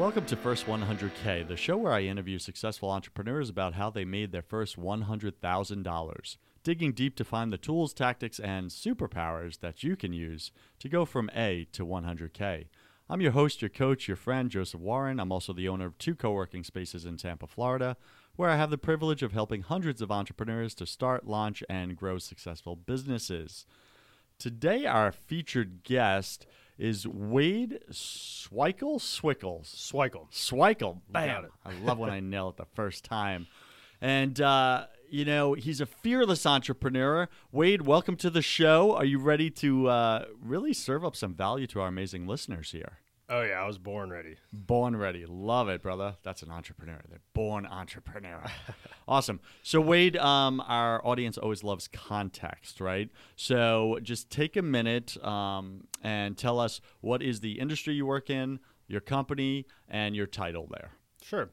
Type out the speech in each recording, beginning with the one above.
Welcome to First 100K, the show where I interview successful entrepreneurs about how they made their first $100,000, digging deep to find the tools, tactics, and superpowers that you can use to go from A to 100K. I'm your host, your coach, your friend, Joseph Warren. I'm also the owner of two co working spaces in Tampa, Florida, where I have the privilege of helping hundreds of entrepreneurs to start, launch, and grow successful businesses. Today, our featured guest is Wade Swikel. Swikel. Swikel. Got Bam. I love when I nail it the first time. And, uh, you know, he's a fearless entrepreneur. Wade, welcome to the show. Are you ready to uh, really serve up some value to our amazing listeners here? Oh yeah, I was born ready. Born ready. Love it, brother. That's an entrepreneur. They're born entrepreneur. awesome. So, Wade, um, our audience always loves context, right? So, just take a minute um, and tell us what is the industry you work in, your company, and your title there. Sure.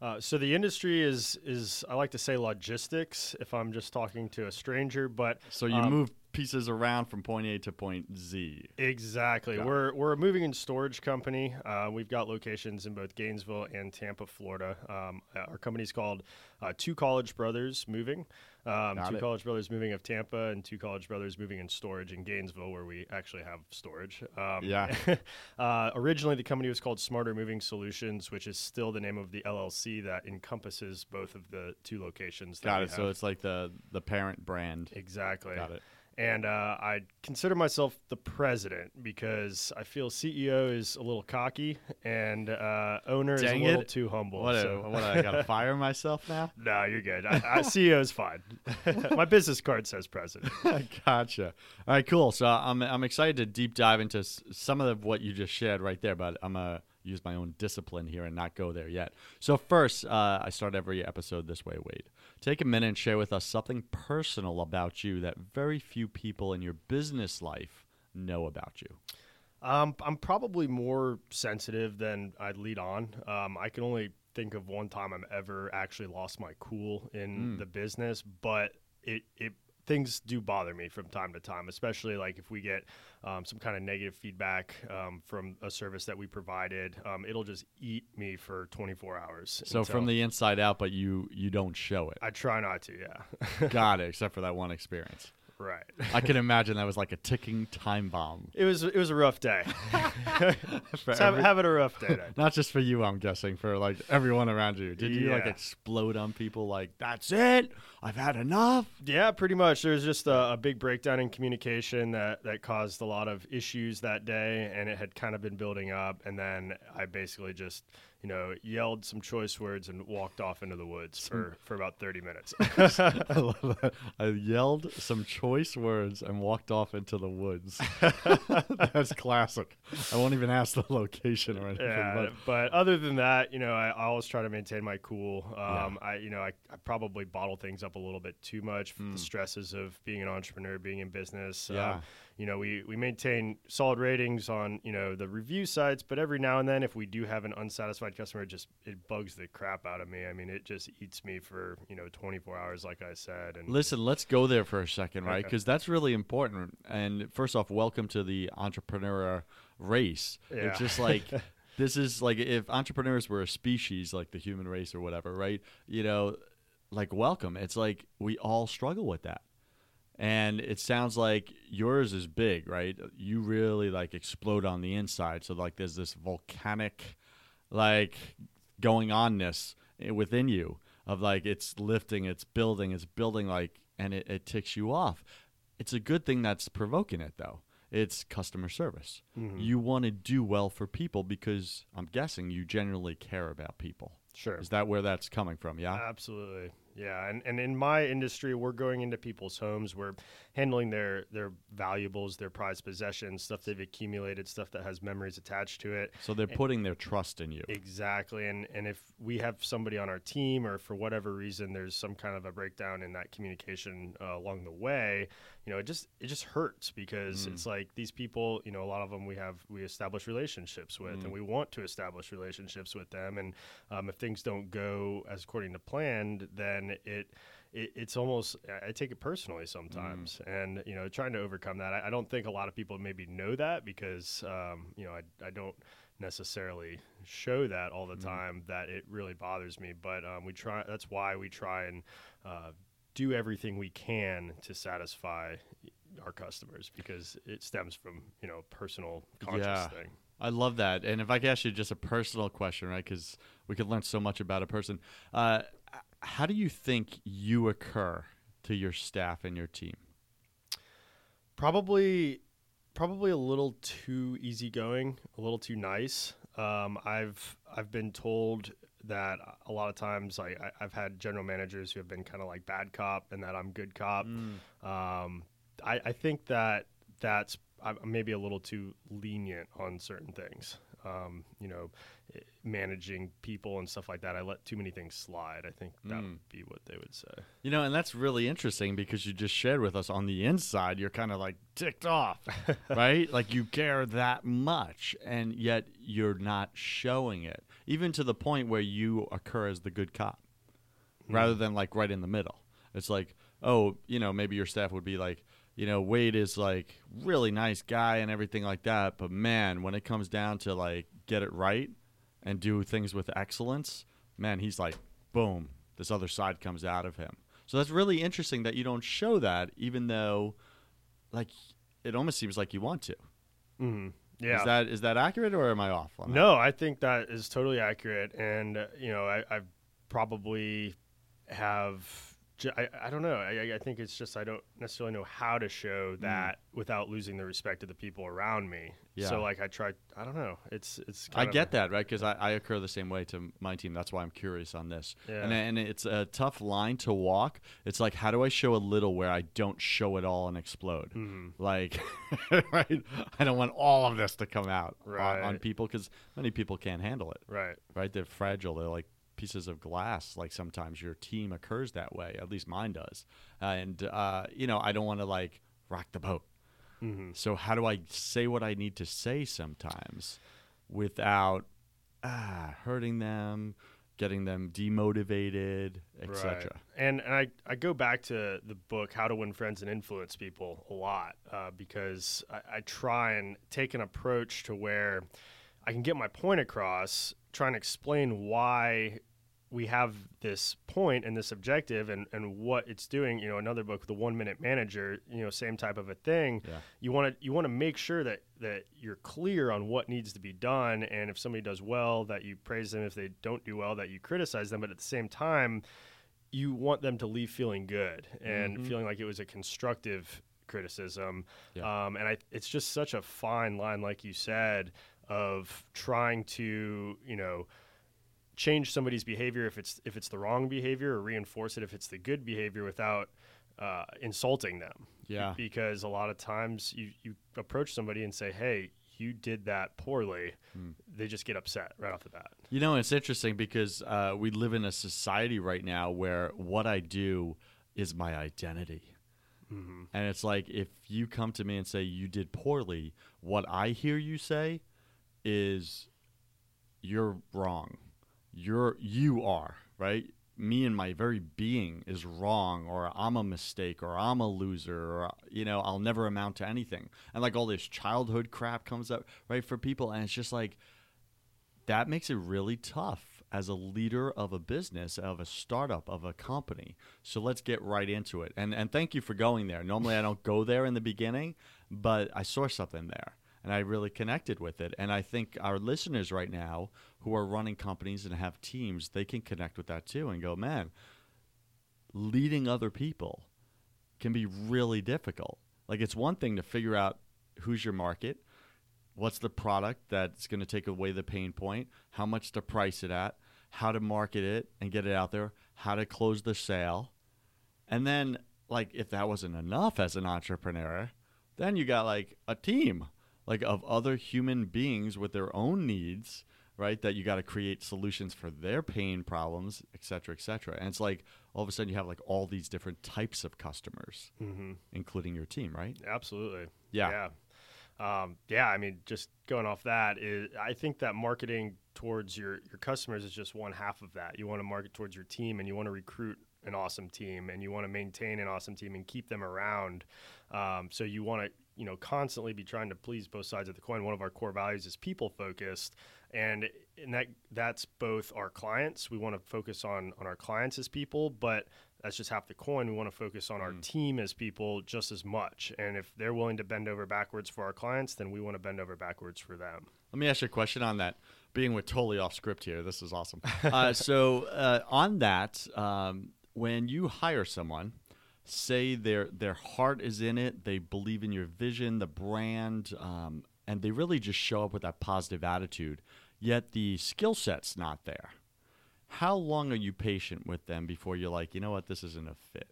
Uh, so the industry is is I like to say logistics if I'm just talking to a stranger, but So, you um, move pieces around from point A to point Z. Exactly. Got. We're we're a moving and storage company. Uh, we've got locations in both Gainesville and Tampa, Florida. Um, our company's called uh, Two College Brothers Moving. Um, two it. College Brothers Moving of Tampa and Two College Brothers Moving and Storage in Gainesville, where we actually have storage. Um, Yeah. uh, originally, the company was called Smarter Moving Solutions, which is still the name of the LLC that encompasses both of the two locations. that Got we it. So, it's like the, the parent brand. exactly. Got it. And uh, I consider myself the president because I feel CEO is a little cocky and uh, owner Dang is a little it. too humble. What, so. what, I got to fire myself now? no, you're good. I, I, CEO is fine. My business card says president. gotcha. All right, cool. So I'm I'm excited to deep dive into s- some of what you just shared right there, but I'm gonna use my own discipline here and not go there yet. So first, uh, I start every episode this way. Wade, take a minute and share with us something personal about you that very few people in your business life know about you. Um, I'm probably more sensitive than I'd lead on. Um, I can only think of one time I've ever actually lost my cool in Mm. the business, but it, it things do bother me from time to time, especially like if we get um, some kind of negative feedback um, from a service that we provided. Um, it'll just eat me for 24 hours. So until- from the inside out, but you you don't show it. I try not to, yeah. Got it. Except for that one experience. Right. I can imagine that was like a ticking time bomb. It was it was a rough day. For Just every- having a rough day. Then. Not just for you, I'm guessing, for like everyone around you. Did you like explode on people like, that's it? I've had enough? Yeah, pretty much. There was just a, a big breakdown in communication that, that caused a lot of issues that day, and it had kind of been building up. And then I basically just, you know, yelled some choice words and walked off into the woods for, for about 30 minutes. I love that. I yelled some choice words and walked off into the woods. That's classic. I won't even ask the location or anything. yeah, but but other than that, you know, I, I always try to maintain my cool. Yeah. Um, I, you know, I, I probably bottle things up a little bit too much. for The stresses of being an entrepreneur, being in business. Yeah. Um, you know, we, we maintain solid ratings on, you know, the review sites, but every now and then if we do have an unsatisfied customer, just it bugs the crap out of me. I mean, it just eats me for, you know, 24 hours like I said. And listen, let's go there for a second, right? Okay. Because that's really important. And first off, welcome to the entrepreneur race. Yeah. It's just like. This is like if entrepreneurs were a species, like the human race or whatever, right? You know, like welcome. It's like we all struggle with that. and it sounds like yours is big right you really like explode on the inside so like there's this volcanic like going onness within you of like it's lifting it's building it's building like and it, it ticks you off it's a good thing that's provoking it though it's customer service Mhm. you want to do well for people because i'm guessing you generally care about people Sure. is that where that's coming from yeah Absolutely. Yeah, and, and in my industry, we're going into people's homes. We're handling their their valuables, their prized possessions, stuff they've accumulated, stuff that has memories attached to it. so they're putting their trust in you Exactly. And and if we have somebody on our team, or for whatever reason, there's some kind of a breakdown in that communication uh, along the way, you know, it just it just hurts because Mm. it's like these people, you know, a lot of them we have we establish relationships with, Mm. and we want to establish relationships with them. And um, if things don't go as according to planned, then it, it it's almost I take it personally sometimes, and you know, trying to overcome that. I, I don't think a lot of people maybe know that because um, you know I, I don't necessarily show that all the Mhm. time that it really bothers me. But um, we try. That's why we try and uh, do everything we can to satisfy our customers because it stems from you know personal conscious Yeah. thing. I love that. And if I could ask you just a personal question, right? Because we could learn so much about a person. Uh, how do you think you occur to your staff and your team? Probably, probably a little too easygoing, a little too nice. Um, I've I've been told that a lot of times like I, I've had general managers who have been kind of like bad cop and that I'm good cop. Um, I, I think that that's I'm maybe a little too lenient on certain things. Um, you know, eh, managing people and stuff like that. I let too many things slide. I think that Mm. would be what they would say. You know, and that's really interesting because you just shared with us on the inside, you're kind of like ticked off, right? Like you care that much, and yet you're not showing it, even to the point where you occur as the good cop rather than like right in the middle. It's like, oh, you know, maybe your staff would be like, you know, Wade is like really nice guy and everything like that, but man, when it comes down to like get it right and do things with excellence, man, he's like, boom, this other side comes out of him. So that's really interesting that you don't show that, even though, like, it almost seems like you want to. hmm Yeah. Is that is that accurate or am I off? No, I think that is totally accurate, and uh, you know, I, I probably have. J- I, I don't know. I, I think it's just I don't necessarily know how to show that without losing the respect of the people around me. Yeah. So like I try. I don't know. It's it's. I get that, right? Because I, I occur the same way to my team. That's why I'm curious on this. Yeah. And, and it's a tough line to walk. It's like, how do I show a little where I don't show it all and explode? Mhm. Like, right? I don't want all of this to come out on, on people because many people can't handle it, Right. right? They're fragile. They're like pieces of glass. Like sometimes your team occurs that way. At least mine does. and, uh, you know, I don't want to like rock the boat. hmm So how do I say what I need to say sometimes without ah, hurting them, getting them demotivated, etc. Right. And and I, I go back to the book How to Win Friends and Influence People a lot uh, because I, I try and take an approach to where I can get my point across, trying to explain why we have this point and this objective and, and what it's doing. You know, another book, The One Minute Manager, you know, same type of a thing. Yeah. You want to you want to make sure that that you're clear on what needs to be done, and if somebody does well, that you praise them. If they don't do well, that you criticize them. But at the same time, you want them to leave feeling good and Mhm. feeling like it was a constructive criticism. Yeah. Um, and I, it's just such a fine line, like you said, of trying to, you know, change somebody's behavior if it's if it's the wrong behavior, or reinforce it if it's the good behavior without uh, insulting them. Yeah. Because a lot of times you you approach somebody and say, "Hey, you did that poorly," Hmm. they just get upset right off the bat. You know, it's interesting because uh, we live in a society right now where what I do is my identity. hmm And it's like if you come to me and say you did poorly, what I hear you say is you're wrong. You're you are, right? Me and my very being is wrong or I'm a mistake or I'm a loser or you know, I'll never amount to anything. And like all this childhood crap comes up, right, for people and it's just like that makes it really tough as a leader of a business, of a startup, of a company. So let's get right into it. And and thank you for going there. Normally I don't go there in the beginning, but I saw something there and I really connected with it. And I think our listeners right now who are running companies and have teams, they can connect with that too and go, "Man, leading other people can be really difficult. Like it's one thing to figure out who's your market, what's the product that's going to take away the pain point, how much to price it at, how to market it and get it out there, how to close the sale. And then like if that wasn't enough as an entrepreneur, then you got like a team like of other human beings with their own needs, right? That you got to create solutions for their pain problems, et cetera, et cetera. And it's like all of a sudden you have like all these different types of customers, hmm including your team, right? Absolutely. Yeah. Yeah. Um, yeah. I mean, just going off that is, I think that marketing towards your, your customers is just one half of that. You want to market towards your team and you want to recruit an awesome team and you want to maintain an awesome team and keep them around. Um, so you want to you know constantly be trying to please both sides of the coin. One of our core values is people focused, and and that that's both our clients. We want to focus on on our clients as people, but that's just half the coin. We want to focus on our Mm. team as people just as much. And if they're willing to bend over backwards for our clients, then we want to bend over backwards for them. Let me ask you a question on that. Being with totally off script here, this is awesome. uh, so uh, on that, um, when you hire someone, say their their heart is in it, they believe in your vision, the brand, um, and they really just show up with that positive attitude. Yet the skill set's not there. How long are you patient with them before you're like, you know what, this isn't a fit?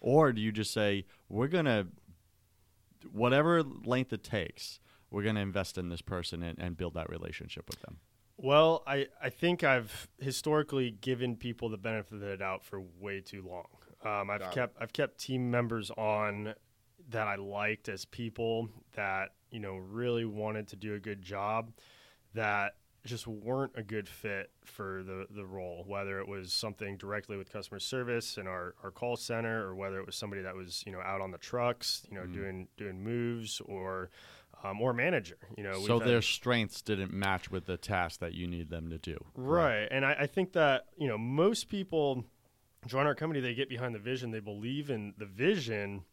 Or do you just say, we're gonna whatever length it takes, we're to invest in this person and, and build that relationship with them. Well, I, I think I've historically given people the benefit of the doubt for way too long. Um, I've Got it. kept I've kept team members on that I liked as people that you know really wanted to do a good job that just weren't a good fit for the, the role, whether it was something directly with customer service in our, our call center or whether it was somebody that was, you know, out on the trucks, you know, Mm. doing doing moves or um, or manager. You know, so we've had- their strengths didn't match with the task that you need them to do. Right. And I, I think that, you know, most people join our company, they get behind the vision, they believe in the vision,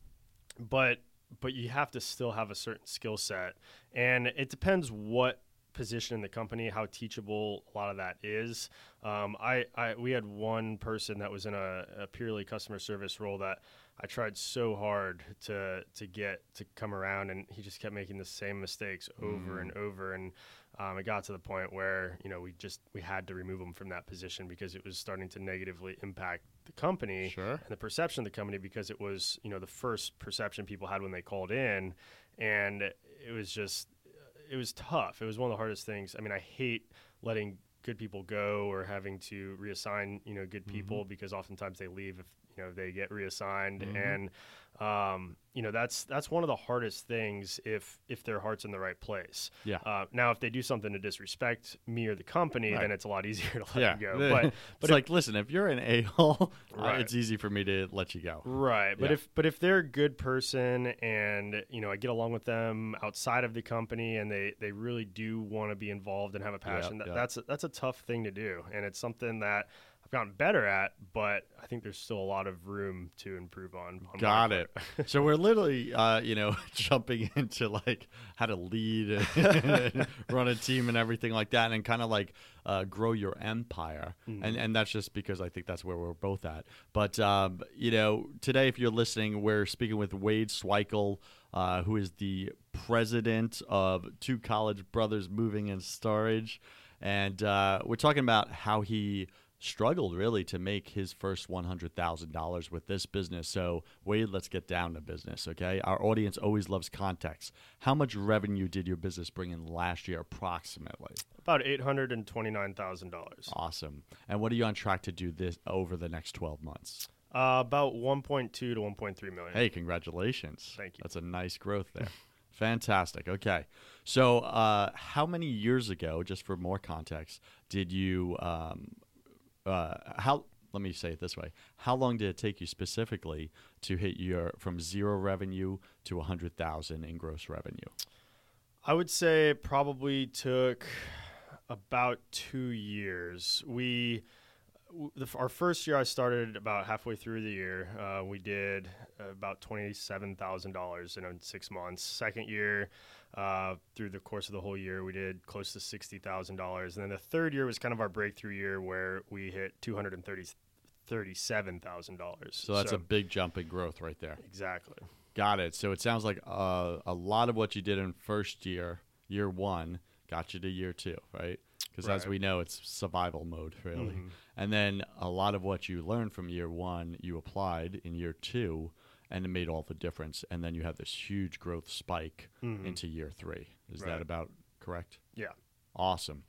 but but you have to still have a certain skill set. And it depends what position in the company, how teachable a lot of that is. Um, I, I we had one person that was in a, a purely customer service role that I tried so hard to to get to come around, and he just kept making the same mistakes over Mhm. and over, and um, it got to the point where you know we just we had to remove him from that position because it was starting to negatively impact the company Sure. and the perception of the company because it was you know the first perception people had when they called in, and it was just it was tough. It was one of the hardest things. I mean, I hate letting good people go or having to reassign you know good Mhm. people because oftentimes they leave if you know they get reassigned Mhm. and um, you know that's that's one of the hardest things if if their heart's in the right place. Yeah. Uh, now, if they do something to disrespect me or the company, Right. then it's a lot easier to let yeah. them go. But it's but if- like, listen, if you're an a hole, Right. it's easy for me to let you go. Right, but Yeah. if but if they're a good person and you know I get along with them outside of the company and they they really do want to be involved and have a passion, that, that's a, that's a tough thing to do, and it's something that gotten better at, but I think there's still a lot of room to improve on. on Got it. so we're literally, uh, you know, jumping into like how to lead and run a team and everything like that, and kind of like uh, grow your empire. Mm-hmm. And and that's just because I think that's where we're both at. But um, you know, today, if you're listening, we're speaking with Wade Sweikel, uh, who is the president of Two College Brothers Moving and Storage, and uh, we're talking about how he struggled really to make his first $100,000 with this business. So, Wade, let's get down to business, okay? Our audience always loves context. How much revenue did your business bring in last year, approximately? About eight hundred and twenty nine thousand dollars. Awesome. And what are you on track to do this over the next 12 months? Uh, about one point two to one point three million. Hey, congratulations. Thank you. That's a nice growth there. Fantastic. Okay. So, uh, how many years ago, just for more context, did you, um, uh, how, let me say it this way. How long did it take you specifically to hit your, from zero revenue to 100,000 in gross revenue? I would say it probably took about two years. We, the, our first year, I started about halfway through the year. Uh, we did about twenty-seven thousand dollars in six months. Second year, uh, through the course of the whole year, we did close to sixty thousand dollars. And then the third year was kind of our breakthrough year, where we hit two hundred and thirty. Thirty-seven thousand dollars. So that's a big jump in growth right there. exactly Got it. So it sounds like uh, a lot of what you did in first year, year one, got you to year two, right? Because as we know, it's survival mode, really. Mhm. And then a lot of what you learned from year one, you applied in year two, and it made all the difference. And then you have this huge growth spike Mhm. into year three. Is that about correct? yeah. Awesome.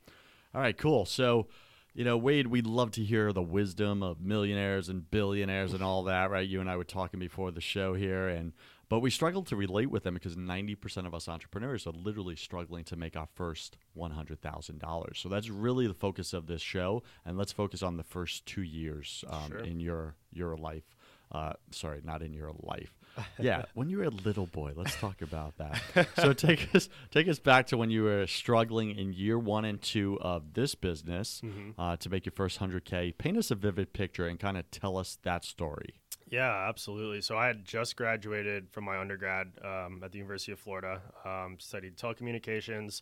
All right, cool. So, you know, Wade, we'd love to hear the wisdom of millionaires and billionaires and all that, right? You and I were talking before the show here, and but we struggled to relate with them because ninety percent of us entrepreneurs are literally struggling to make our first one hundred thousand dollars. So that's really the focus of this show, and let's focus on the first two years um, Sure. in your your life. Uh, sorry, not in your life. Yeah, when you were a little boy. Let's talk about that. So take us take us back to when you were struggling in year one and two of this business Mm-hmm. uh, to make your first hundred k. Paint us a vivid picture and kind of tell us that story. Yeah, absolutely. So I had just graduated from my undergrad um, at the University of Florida, um, studied telecommunications.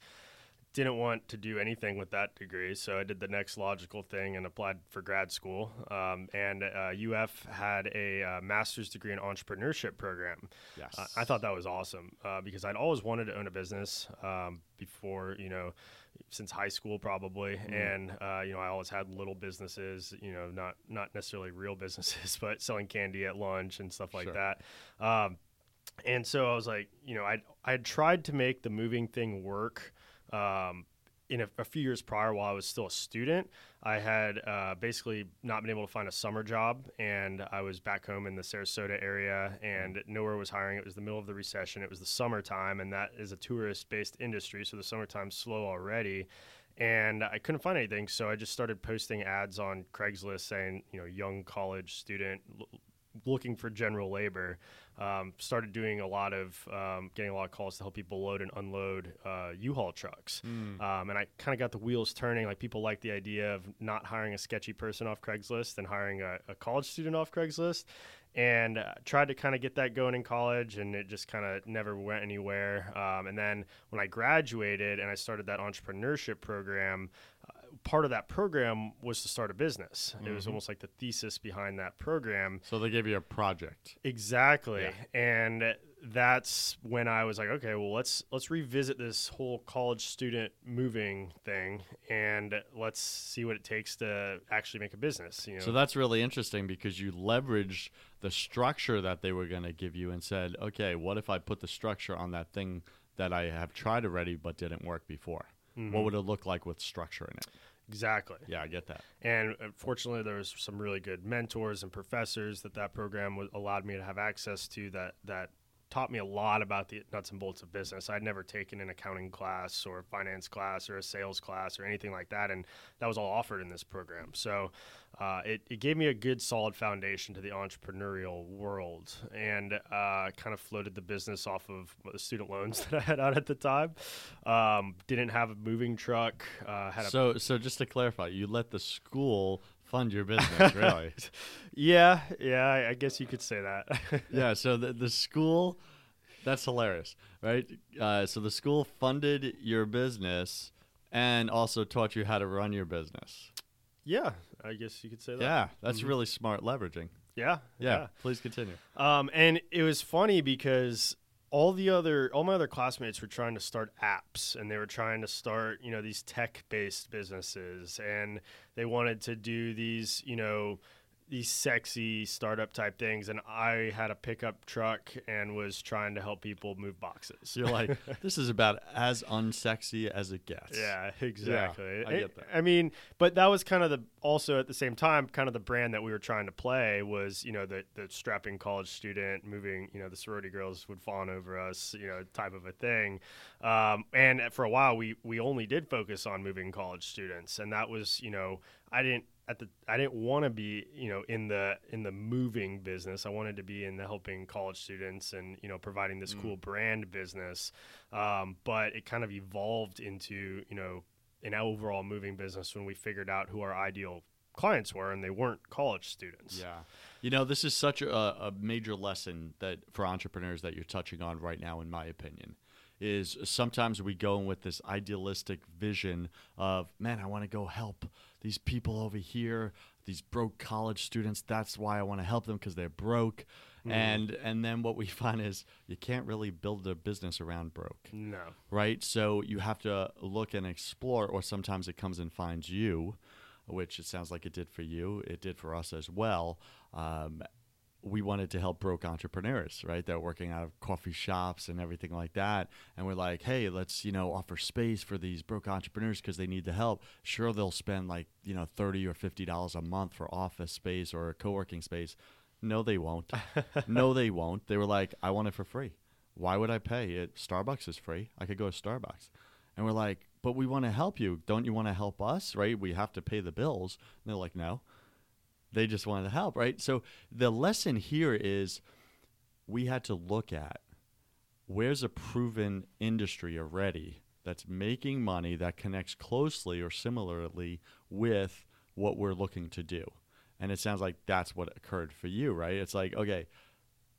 Didn't want to do anything with that degree, so I did the next logical thing and applied for grad school. Um, and uh, UF had a uh, master's degree in entrepreneurship program. Yes, Uh, I thought that was awesome uh, because I'd always wanted to own a business um, before, you know, since high school probably, and uh, you know, I always had little businesses, you know, not not necessarily real businesses, but selling candy at lunch and stuff like Sure. that. Um, and so I was like, you know, I I had tried to make the moving thing work. Um, in a, a few years prior, while I was still a student, I had uh, basically not been able to find a summer job, and I was back home in the Sarasota area, and nowhere was hiring. It was the middle of the recession. It was the summertime, and that is a tourist-based industry, so the summertime's slow already. And I couldn't find anything, so I just started posting ads on Craigslist saying, you know, young college student looking for general labor. Um, started doing a lot of um, getting a lot of calls to help people load and unload uh, U-Haul trucks, um, and I kind of got the wheels turning. Like people like the idea of not hiring a sketchy person off Craigslist and hiring a, a college student off Craigslist, and uh, tried to kind of get that going in college, and it just kind of never went anywhere. Um, and then when I graduated and I started that entrepreneurship program, part of that program was to start a business. It was mm-hmm. almost like the thesis behind that program. so they gave you a project. Exactly. Yeah. And that's when I was like, okay, well let's let's revisit this whole college student moving thing and let's see what it takes to actually make a business. You know, So that's really interesting because you leveraged the structure that they were going to give you and said, okay, what if I put the structure on that thing that I have tried already but didn't work before? Mm-hmm. What would it look like with structure in it? exactly. Yeah, I get that. And uh, fortunately, there was some really good mentors and professors that that program allowed me to have access to that that taught me a lot about the nuts and bolts of business. I'd never taken an accounting class or a finance class or a sales class or anything like that, and that was all offered in this program. So uh, it, it gave me a good, solid foundation to the entrepreneurial world, and uh, kind of floated the business off of the student loans that I had out at the time. Um, didn't have a moving truck. Uh, had a So, so just to clarify, you let the school fund your business, really? Yeah, yeah, I, guess you could say that. yeah. So the the school, that's hilarious, right? Uh, so the school funded your business and also taught you how to run your business. yeah, I guess you could say that. Yeah, that's really smart leveraging. yeah, Yeah, please continue. Um, and it was funny because all the other, all my other classmates were trying to start apps, and they were trying to start, you know, these tech-based businesses, and they wanted to do these, you know. These sexy startup type things, and I had a pickup truck and was trying to help people move boxes. You're like, this is about as unsexy as it gets. Yeah, exactly. I get that. I mean, but that was kind of the also at the same time kind of the brand that we were trying to play was you know the the strapping college student moving you know the sorority girls would fawn over us you know type of a thing, um, and for a while we we only did focus on moving college students, and that was you know I didn't at the I didn't want to be you know in the in the moving business. I wanted to be in the helping college students and you know providing this cool brand business. Um, but it kind of evolved into you know an overall moving business when we figured out who our ideal clients were, and they weren't college students. Yeah. You know, this is such a, a major lesson that for entrepreneurs that you're touching on right now, in my opinion, is sometimes we go in with this idealistic vision of, man, I want to go help these people over here, these broke college students. That's why I want to help them because they're broke. And and then what we find is you can't really build a business around broke No. right? So you have to look and explore, or sometimes it comes and finds you, which it sounds like it did for you. It did for us as well. Um, we wanted to help broke entrepreneurs, right? They're working out of coffee shops and everything like that. And we're like, hey, let's, you know, offer space for these broke entrepreneurs because they need the help. Sure, they'll spend like, you know, 30 or $50 a month for office space or a co working space. No, they won't. no, they won't. They were like, I want it for free. Why would I pay? It Starbucks is free. I could go to Starbucks. And we're like, but we want to help you. Don't you want to help us? Right? We have to pay the bills. And they're like, no. They just wanted to help, right? So the lesson here is we had to look at where's a proven industry already that's making money that connects closely or similarly with what we're looking to do. And it sounds like that's what occurred for you, right? It's like, okay,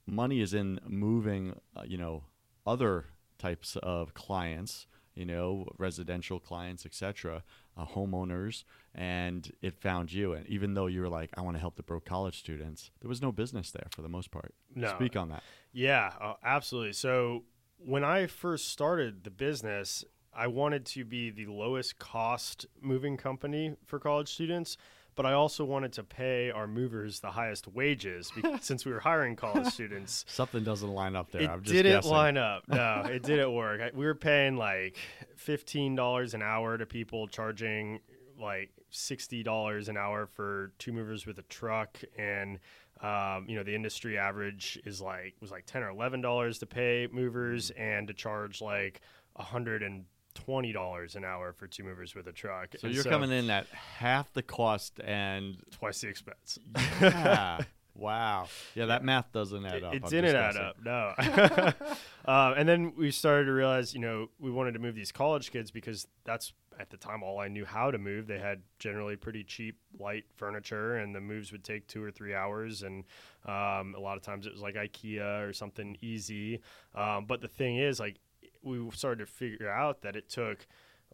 money is in moving, uh, you know, other types of clients, you know, residential clients, etc., uh, homeowners, and it found you. And even though you were like, I want to help the broke college students, there was no business there for the most part. No. Speak on that. Yeah, uh, absolutely. So when I first started the business, I wanted to be the lowest cost moving company for college students, but I also wanted to pay our movers the highest wages because, since we were hiring college students. Something doesn't line up there. It I'm just didn't guessing. line up. No, it didn't work. I, we were paying like fifteen dollars an hour to people, charging like sixty dollars an hour for two movers with a truck, and um, you know the industry average is like was like ten or eleven dollars to pay movers and to charge like a hundred and twenty dollars an hour for two movers with a truck. So And you're coming in at half the cost and twice the expense. yeah. wow. Yeah, that math doesn't add it, up. it I'm didn't add up no uh, and then we started to realize you know we wanted to move these college kids because that's at the time all i knew how to move they had generally pretty cheap light furniture and the moves would take two or three hours and um, a lot of times it was like ikea or something easy um, but the thing is like we started to figure out that it took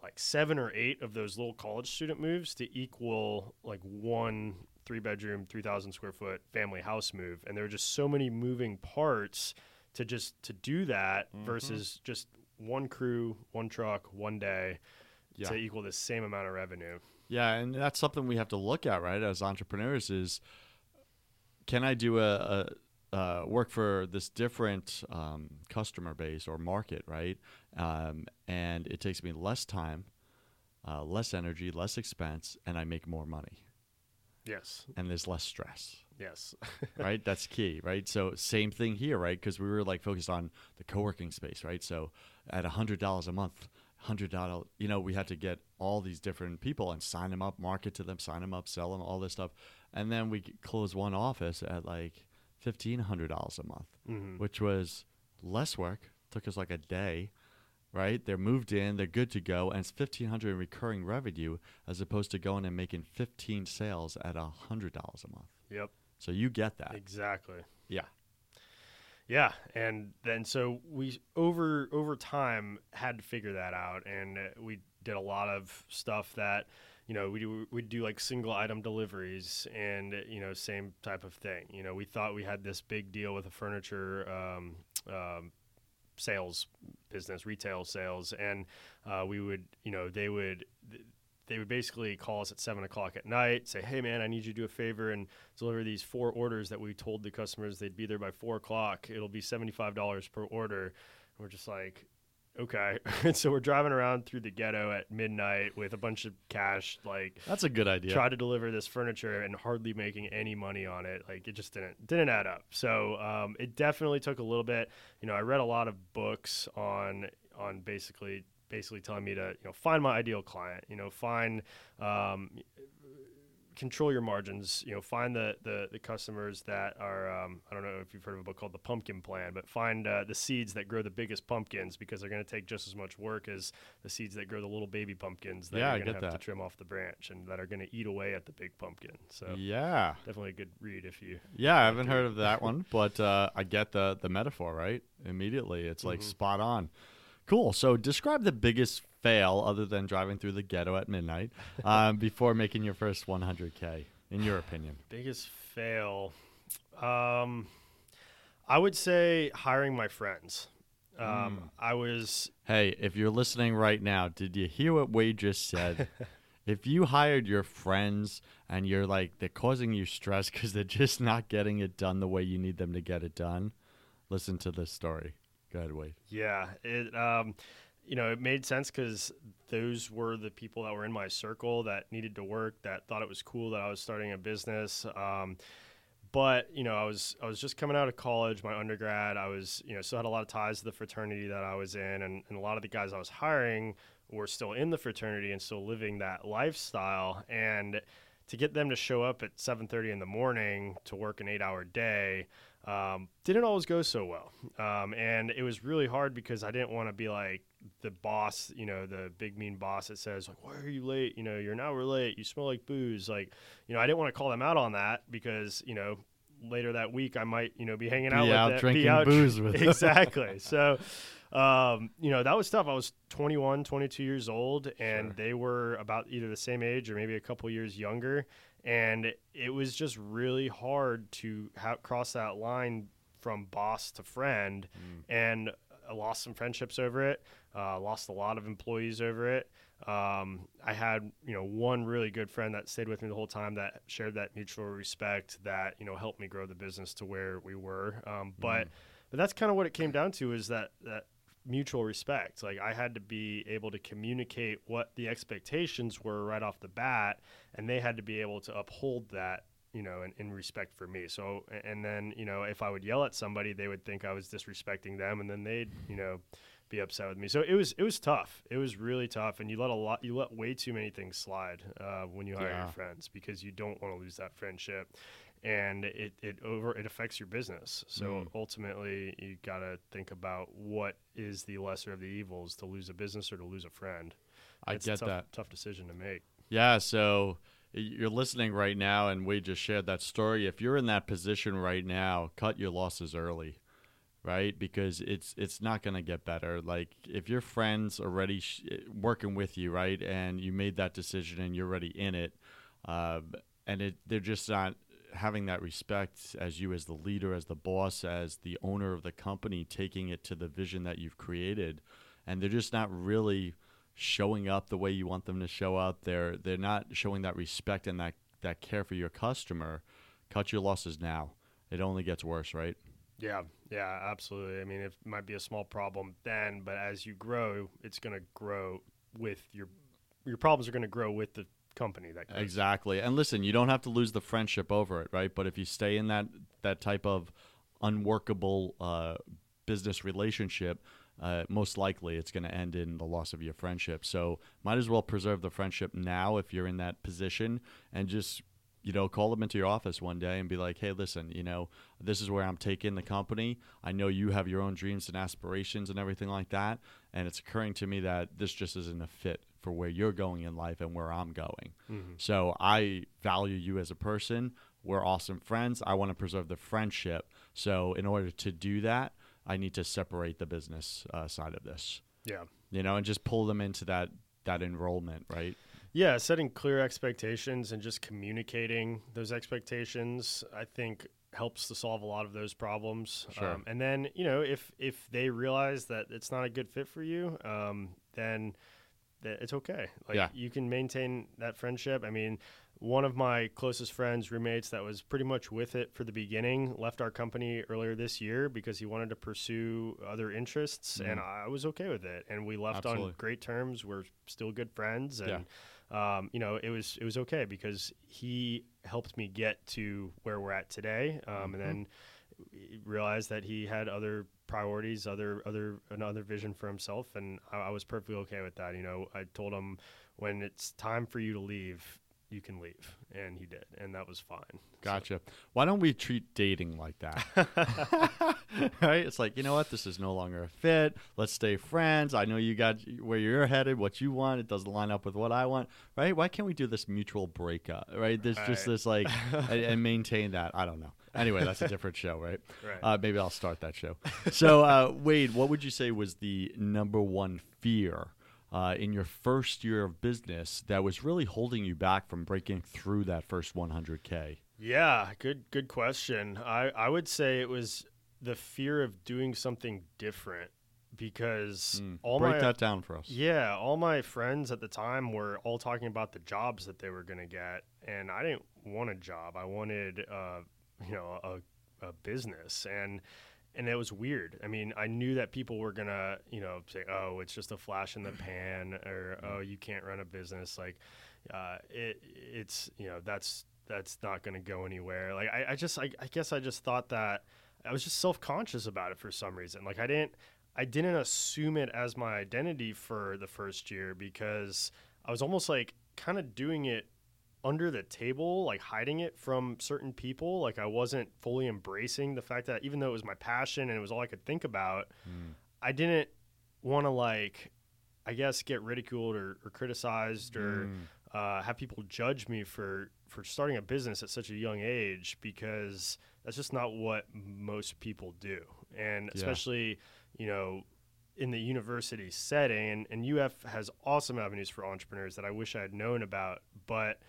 like seven or eight of those little college student moves to equal like one three bedroom, 3,000 square foot family house move. And there were just so many moving parts to just to do that Mhm. versus just one crew, one truck, one day Yeah. to equal the same amount of revenue. Yeah, and that's something we have to look at, right? As entrepreneurs, is can I do a, a uh, work for this different um, customer base or market, right? Um, and it takes me less time, uh, less energy, less expense, and I make more money, Yes. and there's less stress. Yes. right? That's key, right? So same thing here, right? Because we were like focused on the co-working space, right? So at a hundred dollars a month, hundred dollar, you know, we had to get all these different people and sign them up, market to them, sign them up, sell them, all this stuff, and then we close one office at like fifteen hundred dollars a month, hmm which was less work. Took us like a day. Right, they're moved in, they're good to go, and it's fifteen hundred in recurring revenue as opposed to going and making fifteen sales at a hundred dollars a month. Yep. So you get that. Exactly. Yeah. Yeah, and then so we over over time had to figure that out, and uh, we did a lot of stuff that you know we do we do like single item deliveries, and you know same type of thing. You know we thought we had this big deal with a furniture um, um, sales business, retail sales, and uh, we would you know they would. They would basically call us at seven o'clock at night, say, "Hey, man, I need you to do a favor and deliver these four orders that we told the customers they'd be there by four o'clock. It'll be seventy-five dollars per order." And we're just like, "Okay." so we're driving around through the ghetto at midnight with a bunch of cash, like That's a good idea. try to deliver this furniture and hardly making any money on it. Like it just didn't didn't add up. So um, it definitely took a little bit. You know, I read a lot of books on on basically basically telling me to you know find my ideal client. You know, find um, control your margins. You know, find the the, the customers that are um, I don't know if you've heard of a book called The Pumpkin Plan, but find uh, the seeds that grow the biggest pumpkins because they're going to take just as much work as the seeds that grow the little baby pumpkins that yeah, you're going to have that. to trim off the branch and that are going to eat away at the big pumpkin. So Yeah. definitely a good read if you. Yeah, I haven't heard of that one, but uh, I get the the metaphor, right? Immediately. It's like Mhm. spot on. Cool. So describe the biggest fail other than driving through the ghetto at midnight um, before making your first 100K, in your opinion. Biggest fail. Um, I would say hiring my friends. Um, Mm. I was Hey, if you're listening right now, did you hear what Wade just said? if you hired your friends and you're like, they're causing you stress because they're just not getting it done the way you need them to get it done, listen to this story. Go ahead, Wade. Yeah, it um, you know, it made sense because those were the people that were in my circle that needed to work, that thought it was cool that I was starting a business. Um, but you know, I was I was just coming out of college, my undergrad. I was you know still had a lot of ties to the fraternity that I was in, and, and a lot of the guys I was hiring were still in the fraternity and still living that lifestyle. And to get them to show up at 7:30 in the morning to work an eight-hour day um, didn't always go so well. Um, and it was really hard because I didn't want to be like the boss, you know, the big mean boss that says like, "Why are you late? You know, you're an hour late. You smell like booze." Like, you know, I didn't want to call them out on that because you know later that week I might you know be hanging out Be with out them, drinking be out booze with them. exactly. so. Um, you know, that was tough. I was 21, 22 years old, and Sure. they were about either the same age or maybe a couple years younger. And it was just really hard to ha- cross that line from boss to friend. Mm. And I lost some friendships over it, uh, lost a lot of employees over it. Um, I had, you know, one really good friend that stayed with me the whole time that shared that mutual respect that, you know, helped me grow the business to where we were. Um, but, but that's kind of what it came down to is that, that mutual respect. Like I had to be able to communicate what the expectations were right off the bat, and they had to be able to uphold that, you know, in, in respect for me. So, and then, you know, if I would yell at somebody, they would think I was disrespecting them, and then they'd, you know, be upset with me. So it was it was tough. It was really tough, and you let a lot you let way too many things slide uh, when you hire Yeah. your friends because you don't want to lose that friendship, and it it over it affects your business. So Mm. ultimately, you got to think about what is the lesser of the evils to lose a business or to lose a friend. I It's get a tough, that. tough decision to make. Yeah, so you're listening right now, and we just shared that story. If you're in that position right now, cut your losses early, right? Because it's it's not gonna get better. Like if your friends already sh- working with you, right, and you made that decision and you're already in it, uh, and it they're just not having that respect as you as the leader, as the boss, as the owner of the company, taking it to the vision that you've created, and they're just not really showing up the way you want them to show up. They're they're not showing that respect and that that care for your customer. Cut your losses now. It only gets worse, right? Yeah, yeah, absolutely. I mean, it might be a small problem then, but as you grow, it's going to grow with your your problems are going to grow with the company that grows. Exactly. And listen, you don't have to lose the friendship over it, right? But if you stay in that that type of unworkable uh, business relationship, uh, most likely it's going to end in the loss of your friendship. So might as well preserve the friendship now if you're in that position, and just you know call them into your office one day and be like, hey, listen, you know this is where I'm taking the company. I know you have your own dreams and aspirations and everything like that, and it's occurring to me that this just isn't a fit for where you're going in life and where I'm going. Mm-hmm. So I value you as a person. We're awesome friends. I want to preserve the friendship. So in order to do that, I need to separate the business uh, side of this, Yeah. you know, and just pull them into that that enrollment, right? Yeah, setting clear expectations and just communicating those expectations, I think helps to solve a lot of those problems. Sure. Um, and then, you know, if if they realize that it's not a good fit for you, um, then that it's okay. Like Yeah. you can maintain that friendship. I mean, one of my closest friends, roommates that was pretty much with it for the beginning, left our company earlier this year because he wanted to pursue other interests, and Mm. I was okay with it. And we left Absolutely. on great terms. We're still good friends, and Yeah. Um, you know, it was it was okay because he helped me get to where we're at today, um, and then realized that he had other priorities, other other another vision for himself, and I, I was perfectly okay with that. You know, I told him when it's time for you to leave, you can leave, and he did, and that was fine. So- Gotcha. Why don't we treat dating like that? right? It's like, you know what? This is no longer a fit. Let's stay friends. I know you got where you're headed, what you want. It doesn't line up with what I want, right? Why can't we do this mutual breakup, right? There's just this like, and, and maintain that. I don't know. Anyway, that's a different show, right? Right. Uh, maybe I'll start that show. So, uh, Wade, what would you say was the number one fear uh, in your first year of business that was really holding you back from breaking through that first 100K? Yeah, good good question. I I would say it was the fear of doing something different because Mm. all Break my that down for us. Yeah, all my friends at the time were all talking about the jobs that they were going to get, and I didn't want a job. I wanted, uh, you know, a, a business, and and it was weird. I mean, I knew that people were gonna, you know, say, "Oh, it's just a flash in the pan," or "Oh, you can't run a business." Like, uh, it, it's, you know, that's that's not going to go anywhere. Like, I, I just, I, I guess, I just thought that I was just self conscious about it for some reason. Like, I didn't. I didn't assume it as my identity for the first year because I was almost like kind of doing it under the table, like hiding it from certain people. Like I wasn't fully embracing the fact that even though it was my passion and it was all I could think about, Mm. I didn't want to like, I guess, get ridiculed or, or criticized or Mm. uh, have people judge me for for starting a business at such a young age because that's just not what most people do, and Yeah. especially you know in the university setting and, and UF has awesome avenues for entrepreneurs that I wish I had known about, but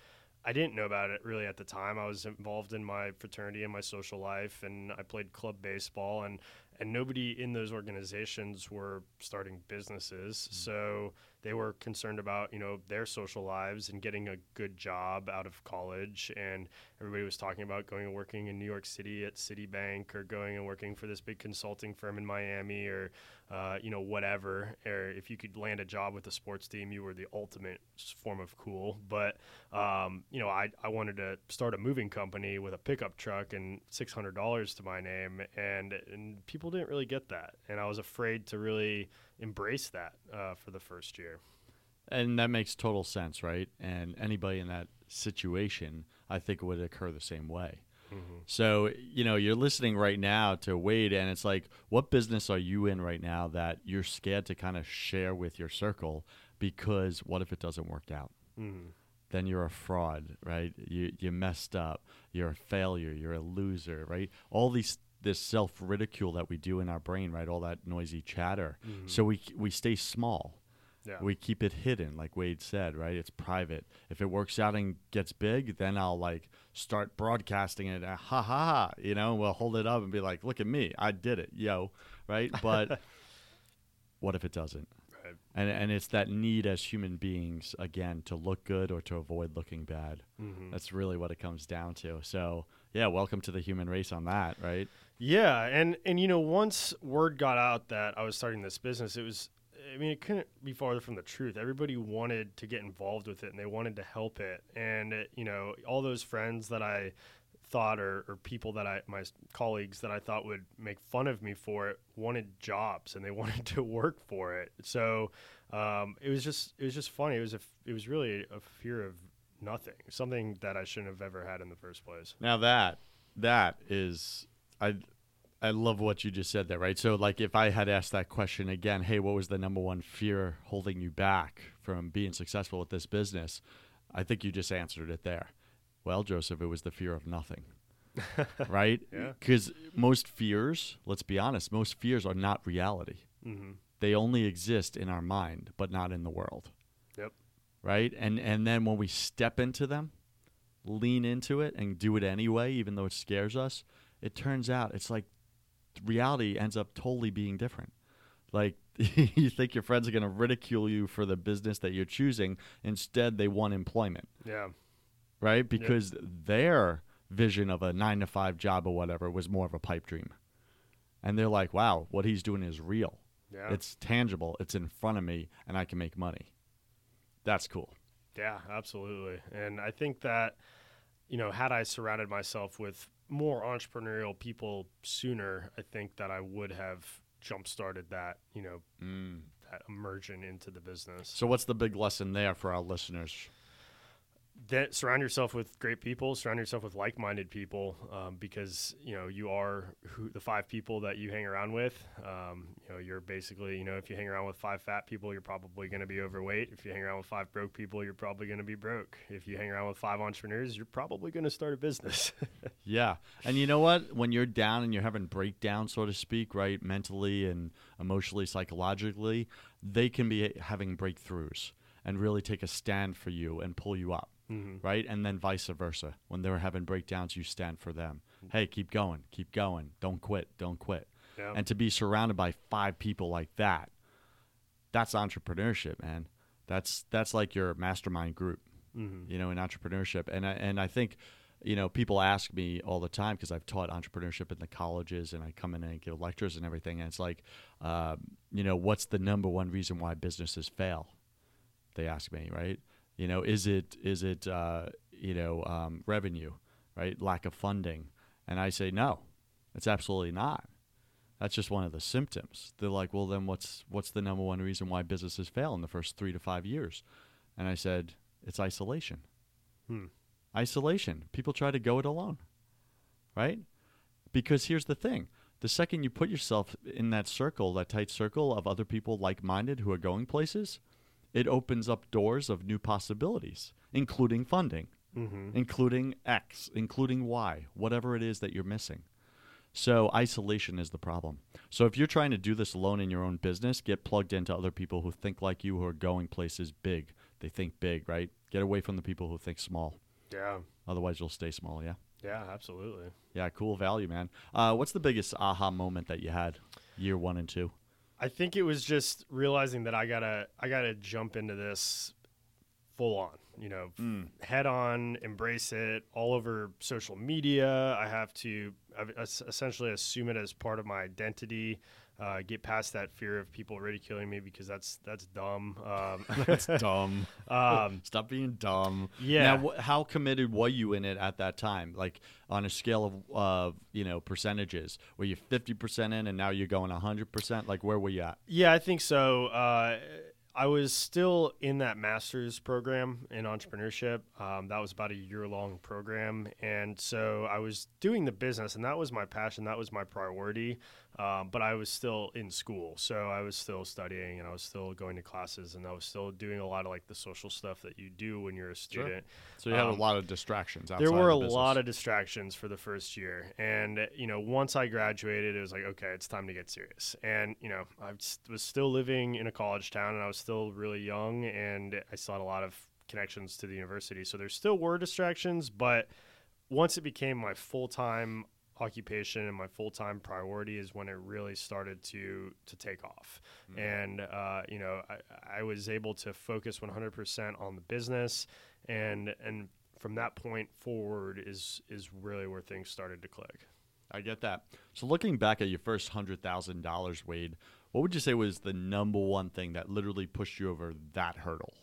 I didn't know about it really at the time. I was involved in my fraternity and my social life and I played club baseball and and nobody in those organizations were starting businesses. Mm-hmm. So they were concerned about, you know, their social lives and getting a good job out of college and everybody was talking about going and working in New York City at Citibank or going and working for this big consulting firm in Miami or uh, you know, whatever. Or if you could land a job with a sports team, you were the ultimate form of cool. But, um, you know, I, I wanted to start a moving company with a pickup truck and $600 to my name. And, and people didn't really get that. And I was afraid to really embrace that uh, for the first year. And that makes total sense, right? And anybody in that situation, I think, would occur the same way. So, you know, you're listening right now to Wade, and it's like, what business are you in right now that you're scared to kind of share with your circle because what if it doesn't work out? Mhm. Then you're a fraud, right? You you messed up. You're a failure. You're a loser, right? All these this self ridicule that we do in our brain, right? All that noisy chatter. So we we stay small. Yeah. We keep it hidden, like Wade said, right? It's private. If it works out and gets big, then I'll like start broadcasting it. uh, Ha ha ha! You know, we'll hold it up and be like, "Look at me, I did it, yo!" Right? But what if it doesn't? Right. And and it's that need as human beings again to look good or to avoid looking bad. Mhm. That's really what it comes down to. So yeah, welcome to the human race on that, right? Yeah, and and you know, once word got out that I was starting this business, it was I mean, it couldn't be farther from the truth. Everybody wanted to get involved with it and they wanted to help it. And it, you know, all those friends that I thought or, or people that I my colleagues that I thought would make fun of me for it wanted jobs and they wanted to work for it. So um, it was just it was just funny. It was a it was really a fear of nothing, something that I shouldn't have ever had in the first place. Now that that is I I love what you just said there, right? So like if I had asked that question again, hey, what was the number one fear holding you back from being successful with this business? I think you just answered it there. Well, Joseph, it was the fear of nothing. right? Yeah. Cuz most fears, let's be honest, most fears are not reality. hmm They only exist in our mind, but not in the world. Yep. Right? And and then when we step into them, lean into it and do it anyway even though it scares us, it turns out it's like reality ends up totally being different. Like you think your friends are going to ridicule you for the business that you're choosing, instead they want employment, Yeah. right? Because their vision of a 9 to 5 job or whatever was more of a pipe dream. And they're like, "Wow, what he's doing is real." Yeah. It's tangible. It's in front of me, and I can make money. That's cool. Yeah, absolutely. And I think that, you know, had I surrounded myself with more entrepreneurial people sooner, I think that I would have jump started that, you know, mm. that immersion into the business. So, what's the big lesson there for our listeners? That surround yourself with great people, surround yourself with like-minded people, um, because you know you are who the five people that you hang around with. Um, you know, you're basically, you know, if you hang around with five fat people, you're probably going to be overweight. If you hang around with five broke people, you're probably going to be broke. If you hang around with five entrepreneurs, you're probably going to start a business. Yeah. And you know what? When you're down and you're having breakdown, so to speak, right, mentally and emotionally, psychologically, they can be having breakthroughs and really take a stand for you and pull you up, Mhm. right? And then vice versa. When they're having breakdowns, you stand for them. Hey, keep going, keep going. Don't quit, don't quit. Yeah. And to be surrounded by five people like that, that's entrepreneurship, man. That's that's like your mastermind group Mhm. you know, in entrepreneurship. And I, and I think, you know, people ask me all the time because I've taught entrepreneurship in the colleges and I come in and give lectures and everything. And it's like, um, you know, what's the number one reason why businesses fail? They ask me, right? You know, is it is it uh, you know um, revenue, right? Lack of funding, and I say no, it's absolutely not. That's just one of the symptoms. They're like, well, then what's what's the number one reason why businesses fail in the first three to five years? And I said, it's isolation. Hmm. Isolation. People try to go it alone, right? Because here's the thing the second you put yourself in that circle, that tight circle of other people like minded who are going places, it opens up doors of new possibilities, including funding, Mm-hmm. including X, including Y, whatever it is that you're missing. So isolation is the problem. So if you're trying to do this alone in your own business, get plugged into other people who think like you, who are going places big. They think big, right? Get away from the people who think small. Yeah. Otherwise, you'll stay small. Yeah. Yeah, absolutely. Yeah. Cool value, man. Uh, what's the biggest aha moment that you had year one and two? I think it was just realizing that I gotta I gotta jump into this full on, you know, Mm. head on, embrace it all over social media. I have to essentially assume it as part of my identity. Uh, get past that fear of people ridiculing me because that's that's dumb. Um, That's dumb. um, Stop being dumb. Yeah. Now, wh- how committed were you in it at that time? Like on a scale of, uh, you know, percentages. Were you fifty percent in, and now you're going hundred percent? Like, where were you at? Yeah, I think so. Uh, I was still in that master's program in entrepreneurship. Um, that was about a year long program. And so I was doing the business, and that was my passion. That was my priority. Um, but I was still in school. So I was still studying and I was still going to classes and I was still doing a lot of like the social stuff that you do when you're a Sure. student. So you had Um, a lot of distractions. Outside There were a lot of distractions for the first year, and you know, once I graduated, it was like, okay, it's time to get serious. And you know, I was was still living in a college town, and I was still really young, and I still had a lot of connections to the university. So there still were distractions, but once it became my full time occupation and my full time priority is when it really started to to take off. And uh, you know, I, I was able to focus 100% on the business, and and from that point forward is is really where things started to click. I get that. So looking back at your first hundred thousand dollars, Wade, what would you say was the number one thing that literally pushed you over that hurdle?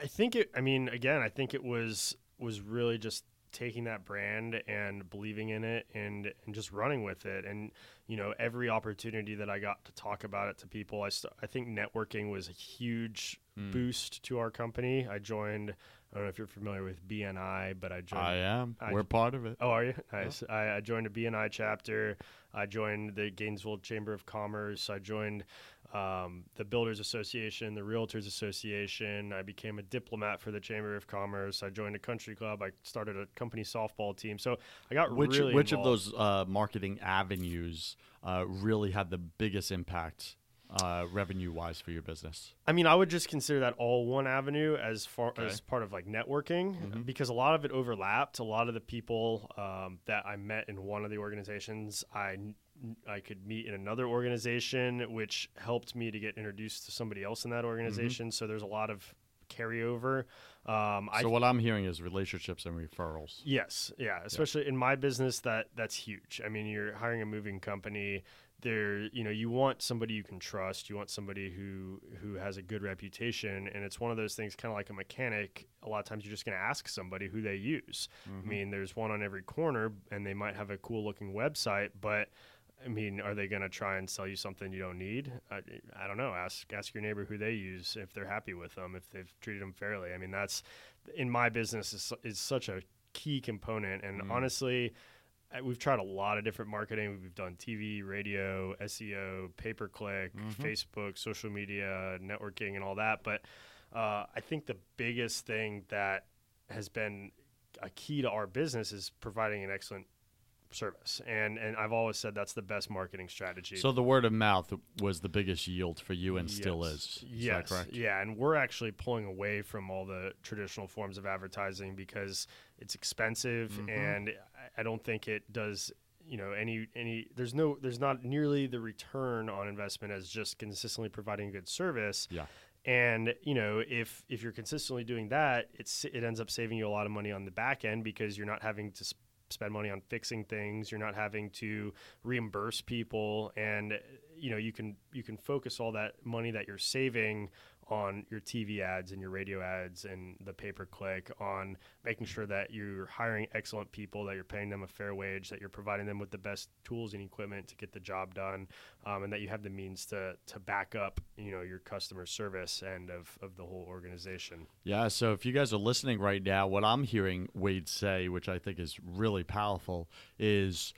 I think it. I mean, again, I think it was was really just taking that brand and believing in it and and just running with it. And you know, every opportunity that I got to talk about it to people, I st- I think networking was a huge Mm. boost to our company. I joined. I don't know if you're familiar with BNI, but I joined. I am. I- We're part of it. Oh, are you? Nice. I, I joined a BNI chapter. I joined the Gainesville Chamber of Commerce. I joined um, the Builders Association, the Realtors Association. I became a diplomat for the Chamber of Commerce. I joined a country club. I started a company softball team. So I got Which really which of those uh, marketing avenues uh, really had the biggest impact uh, revenue wise for your business? I mean, I would just consider that all one avenue as far Okay. as part of like networking Mhm. because a lot of it overlapped. A lot of the people um, that I met in one of the organizations, I I could meet in another organization, which helped me to get introduced to somebody else in that organization. So there's a lot of carryover. Um, I so what I'm hearing is relationships and referrals. Yes, yeah, especially in my business that that's huge. I mean, you're hiring a moving company, there, you know, you want somebody you can trust, you want somebody who who has a good reputation, and it's one of those things kind of like a mechanic. A lot of times you're just going to ask somebody who they use. I mean, there's one on every corner and they might have a cool looking website, but I mean, are they going to try and sell you something you don't need? I, I don't know. Ask ask your neighbor who they use if they're happy with them, if they've treated them fairly. I mean, that's in my business is, is such a key component. And Mm. honestly, we've tried a lot of different marketing. We've done TV, radio, SEO, pay per click, Mhm. Facebook, social media, networking, and all that. But uh, I think the biggest thing that has been a key to our business is providing an excellent service. And and I've always said that's the best marketing strategy. So the word of mouth was the biggest yield for you and still is. Is yes. that correct? Yeah, and we're actually pulling away from all the traditional forms of advertising because it's expensive, Mhm. and I- I don't think it does. You know, any any there's no there's not nearly the return on investment as just consistently providing good service. Yeah. And you know, if if you're consistently doing that, it's it ends up saving you a lot of money on the back end because you're not having to. Sp- spend money on fixing things. You're not having to reimburse people. And you know you can you can focus all that money that you're saving on your TV ads and your radio ads and the pay per click, on making sure that you're hiring excellent people, that you're paying them a fair wage, that you're providing them with the best tools and equipment to get the job done, um, and that you have the means to to back up, you know, your customer service end of, of the whole organization. Yeah. So if you guys are listening right now, what I'm hearing Wade say, which I think is really powerful, is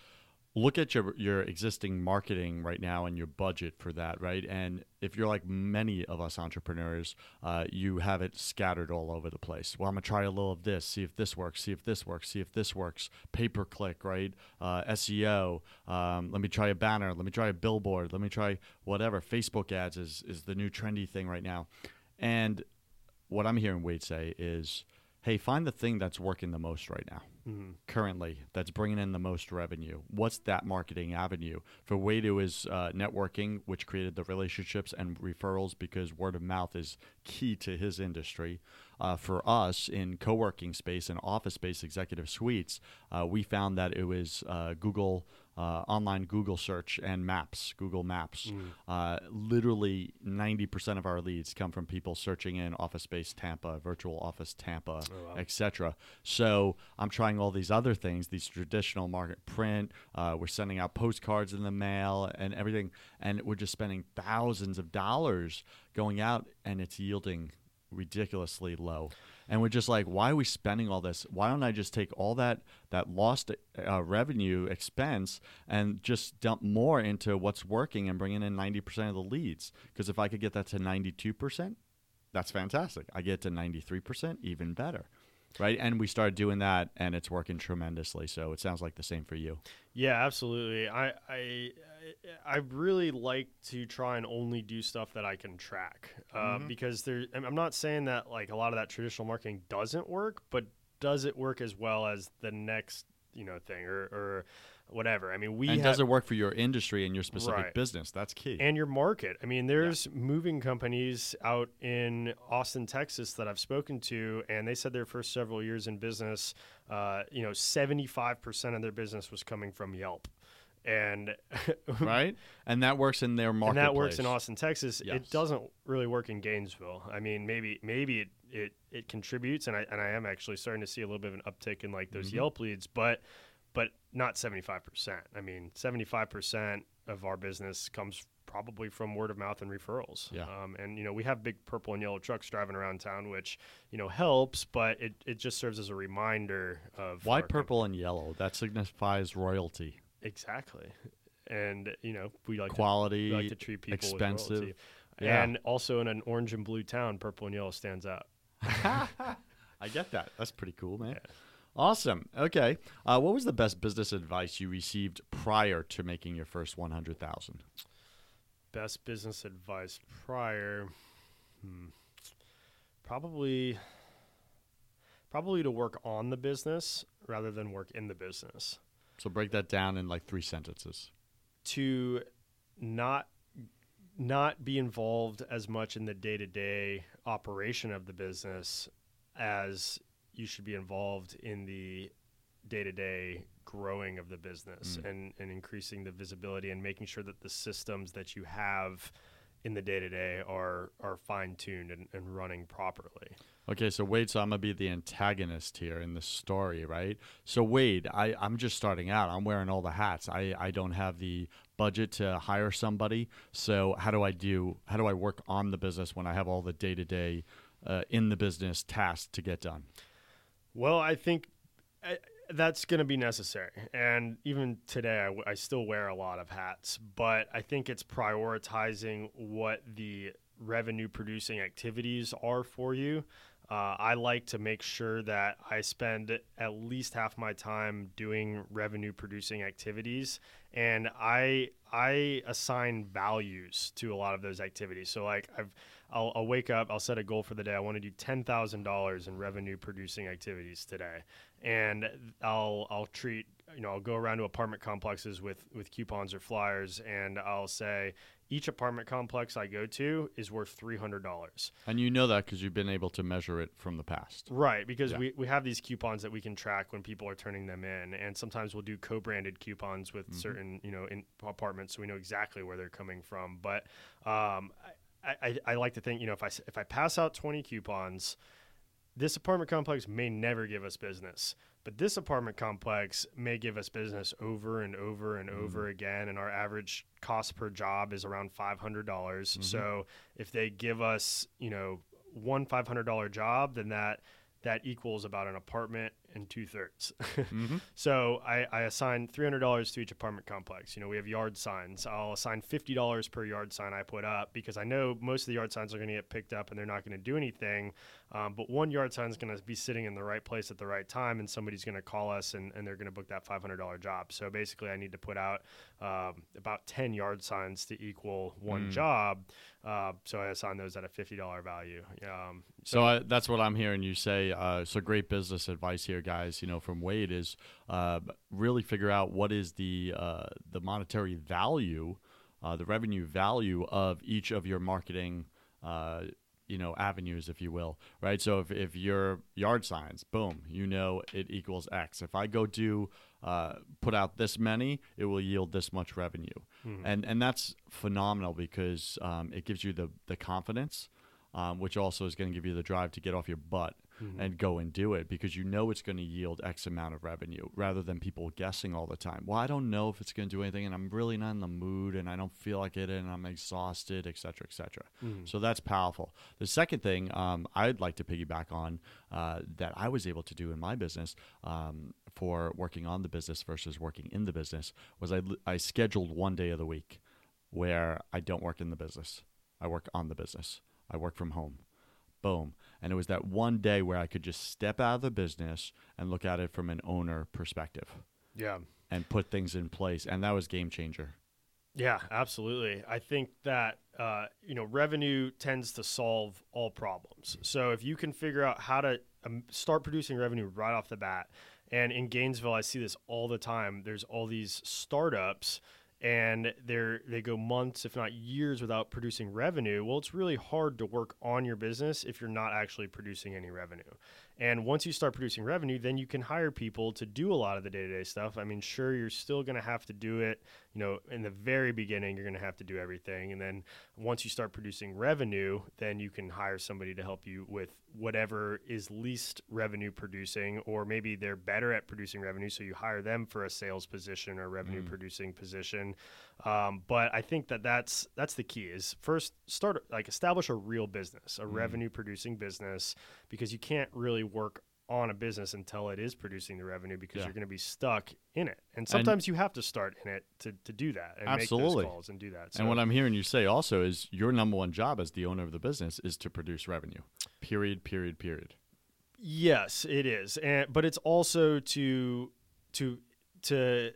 look at your your existing marketing right now and your budget for that right? And if you're like many of us entrepreneurs uh, you have it scattered all over the place. Well i'm gonna try a little of this see if this works see if this works see if this works. Pay per click right uh, seo um, let me try a banner let me try a billboard let me try whatever. Facebook ads is is the new trendy thing right now. And what i'm hearing wade say is hey find the thing that's working the most right now Mm-hmm. currently that's bringing in the most revenue? What's that marketing avenue? For Wade, it was uh, networking, which created the relationships and referrals because word of mouth is key to his industry. Uh, for us in co working space and office space executive suites, uh, we found that it was uh, Google uh, online Google search and maps, Google Maps. Mm. Uh, literally 90% of our leads come from people searching in Office Space Tampa, Virtual Office Tampa, Oh, wow. etc. So I'm trying all these other things, these traditional market print. Uh, we're sending out postcards in the mail and everything, and we're just spending thousands of dollars going out, and it's yielding ridiculously low and we're just like why are we spending all this? Why don't i just take all that that lost uh, revenue expense and just dump more into what's working and bringing in 90% of the leads? Because if i could get that to 92% that's fantastic. I get to 93% even better right and we started doing that and it's working tremendously so it sounds like the same for you Yeah, absolutely. I I I really like to try and only do stuff that I can track uh, Mhm. because there. I'm I'm not saying that like a lot of that traditional marketing doesn't work, but does it work as well as the next you know thing or or whatever? I mean, we and have, does it work for your industry and your specific Right. business that's key and your market. I mean, there's moving companies out in Austin, Texas that I've spoken to, and they said their first several years in business, uh, you know, 75% of their business was coming from Yelp. And right and that works in their market and that works in Austin, Texas. Yes. It doesn't really work in Gainesville. I mean, maybe maybe it, it, it contributes, and I and I am actually starting to see a little bit of an uptick in like those Mhm. Yelp leads, but but not seventy five percent. I mean, seventy five percent of our business comes probably from word of mouth and referrals. Yeah. Um, and you know, we have big purple and yellow trucks driving around town, which you know helps, but it, it just serves as a reminder of why purple and yellow that signifies royalty exactly. And you know, we like to quality we like to treat people expensive. Yeah. And also in an orange and blue town, purple and yellow stands out. I get that. That's pretty cool, man. Yeah. Awesome. Okay. Uh, what was the best business advice you received prior to making your first 100,000? Best business advice prior, hmm, probably, probably to work on the business rather than work in the business. So break that down in like three sentences. To not not be involved as much in the day to day operation of the business as you should be involved in the day to day growing of the business Mm. and, and increasing the visibility and making sure that the systems that you have in the day to day are are fine tuned and, and running properly. Okay, so Wade, so I'm gonna be the antagonist here in the story, right? So Wade, I, I'm just starting out. I'm wearing all the hats. I, I don't have the budget to hire somebody. So how do I do? How do I work on the business when I have all the day to day in the business tasks to get done? Well, I think uh, that's going to be necessary. And even today, I still wear a lot of hats, but I think it's prioritizing what the revenue producing activities are for you. Uh, I like to make sure that I spend at least half my time doing revenue producing activities, and I I assign values to a lot of those activities. So like I've I'll, I'll wake up, I'll set a goal for the day. I want to do ten thousand dollars in revenue producing activities today, and I'll I'll treat you know I'll go around to apartment complexes with with coupons or flyers, and I'll say each apartment complex I go to is worth three hundred dollars. And you know that because you've been able to measure it from the past. Right, because Yeah. we, we have these coupons that we can track when people are turning them in, and sometimes we'll do co-branded coupons with Mhm. certain you know in apartments, so we know exactly where they're coming from. But um, I, I, like to think, you know, if I if I pass out 20 coupons, this apartment complex may never give us business, but this apartment complex may give us business over and over and mm-hmm. over again. And our average cost per job is around $500. dollars mm-hmm. So if they give us, you know, one $500 job, then that that equals about an apartment and two thirds. Mm-hmm. So I, I assign three hundred dollars to each apartment complex. You know, we have yard signs. I'll assign fifty dollars per yard sign I put up because I know most of the yard signs are going to get picked up and they're not going to do anything. Um, but one yard sign is going to be sitting in the right place at the right time, and somebody's going to call us and, and they're going to book that five hundred dollar job. So basically, I need to put out um, about ten yard signs to equal one Mm. job. Uh, so I assign those at a fifty dollar value. Um, So I, that's what I'm hearing you say. Uh, so great business advice here, guys. You know, from Wade is uh, really figure out what is the uh, the monetary value, uh, the revenue value of each of your marketing. Uh, you know avenues if you will right so if, if your yard signs boom you know it equals x if i go do uh, put out this many it will yield this much revenue and and that's phenomenal because um, it gives you the the confidence um, which also is going to give you the drive to get off your butt and go and do it because you know it's going to yield X amount of revenue rather than people guessing all the time. Well, I don't know if it's going to do anything, and I'm really not in the mood, and I don't feel like it, and I'm exhausted, et cetera, et cetera. So that's powerful. The second thing um, I'd like to piggyback on uh, that I was able to do in my business um, for working on the business versus working in the business was I, I scheduled one day of the week where I don't work in the business. I work on the business. I work from home. Boom. And it was that one day where I could just step out of the business and look at it from an owner perspective yeah. and put things in place. And that was game changer. Yeah, absolutely. I think that uh, you know revenue tends to solve all problems. So if you can figure out how to um, start producing revenue right off the bat, and in Gainesville, I see this all the time. There's all these startups, and they're they go months, if not years, without producing revenue. Well, it's really hard to work on your business if you're not actually producing any revenue. And once you start producing revenue, then you can hire people to do a lot of the day to day stuff. I mean, sure, you're still going to have to do it. You know, in the very beginning, you're going to have to do everything. And then once you start producing revenue, then you can hire somebody to help you with whatever is least revenue producing, or maybe they're better at producing revenue. So you hire them for a sales position or revenue mm. producing position. Um, but I think that that's that's the key is first start like establish a real business, a revenue producing business, because you can't really work on a business until it is producing the revenue because Yeah. you're going to be stuck in it. And sometimes you have to start in it to, to do that and Absolutely. make those calls and do that. So, and what I'm hearing you say also is your number one job as the owner of the business is to produce revenue. Period, period, period. Yes, it is, and but it's also to to to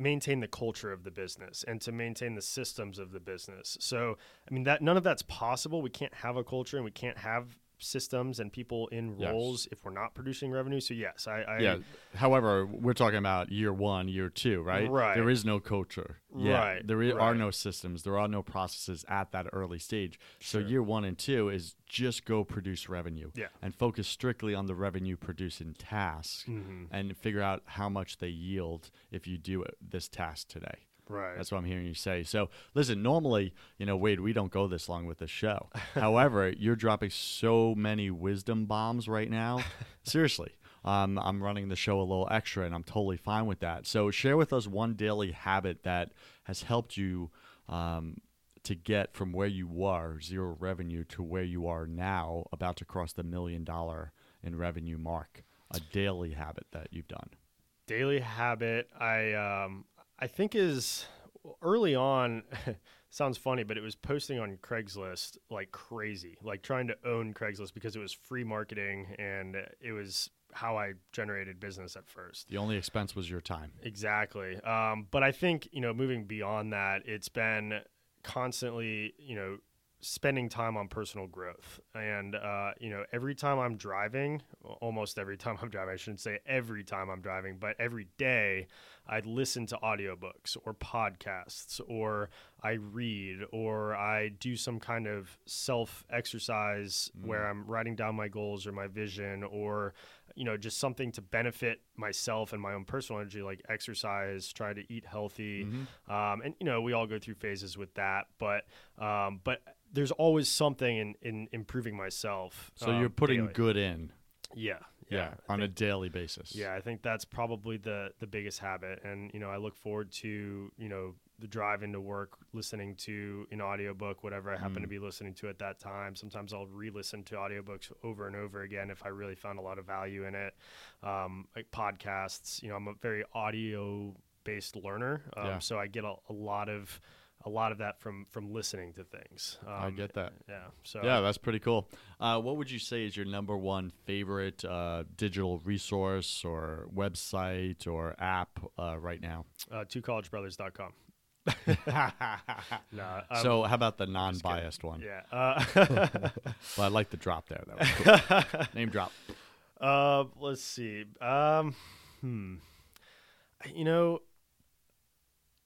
maintain the culture of the business and to maintain the systems of the business. So, I mean that none of that's possible. We can't have a culture and we can't have systems and people in Yes. roles if we're not producing revenue. So yes, I, I yeah. However, we're talking about year one, year two, right? Right. There is no culture. Right, There i- are no systems. There are no processes at that early stage. So Sure. year one and two is just go produce revenue. Yeah. And focus strictly on the revenue producing tasks Mhm. and figure out how much they yield if you do it, this task today. Right. That's what I'm hearing you say. So, listen, normally, you know, Wade, we don't go this long with the show. However, you're dropping so many wisdom bombs right now. Seriously. Um, I'm running the show a little extra, and I'm totally fine with that. So, share with us one daily habit that has helped you um, to get from where you were, zero revenue, to where you are now, about to cross the million dollar in revenue mark. A daily habit that you've done. daily habit i um i think is early on sounds funny but it was posting on craigslist like crazy like trying to own craigslist because it was free marketing and it was how i generated business at first The only expense was your time. Exactly. Um, but I think, you know, moving beyond that, it's been constantly, you know, spending time on personal growth. And, uh, you know, every time I'm driving, almost every time I'm driving, I shouldn't say every time I'm driving, but every day, I listen to audiobooks or podcasts or I read or I do some kind of self exercise Mm. where I'm writing down my goals or my vision or you know just something to benefit myself and my own personal energy like exercise try to eat healthy Mhm. um, and you know we all go through phases with that but um, but there's always something in, in improving myself So you're um, putting daily. good in, yeah yeah, I on a daily basis. yeah, I think that's probably the the biggest habit, and you know, I look forward to you know the drive into work, listening to an audiobook, whatever I happen Mm. to be listening to at that time. Sometimes I'll re-listen to audiobooks over and over again if I really found a lot of value in it. Um, like podcasts, you know, I'm a very audio based learner, um, Yeah. so I get a, a lot of a lot of that from from listening to things. Um, I get that. Yeah. So Yeah, that's pretty cool. Uh, what would you say is your number one favorite uh, digital resource or website or app uh, right now? uh, twocollegebrothers.com. No, um, so, how about the non-biased one? yeah. Uh, Well, I like the drop there. That was cool. Name drop. Uh, let's see. Um, hmm. You know,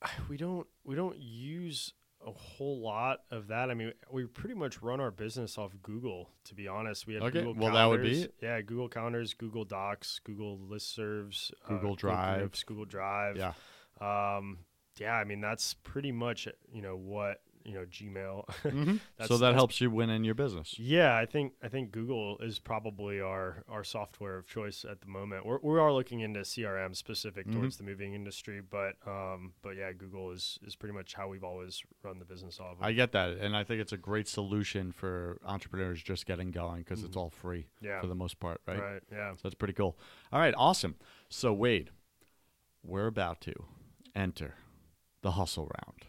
we don't we don't use a whole lot of that. I mean, we pretty much run our business off Google. To be honest, we have Okay, Google well, that would be it. Yeah, Google calendars, Google Docs, Google listservs, uh, Google Drive. Google Drive. Yeah. Um, yeah. I mean, that's pretty much you know what you know Gmail. Mhm. so that helps you win in your business. Yeah, I think I think Google is probably our our software of choice at the moment. We're we are looking into CRM specific Mhm. towards the moving industry, but um, but yeah, Google is is pretty much how we've always run the business off. Of. I get that, and I think it's a great solution for entrepreneurs just getting going because it's all free Mm-hmm. yeah, for the most part, right? right. Yeah. So that's pretty cool. All right, awesome. So Wade, we're about to enter the hustle round.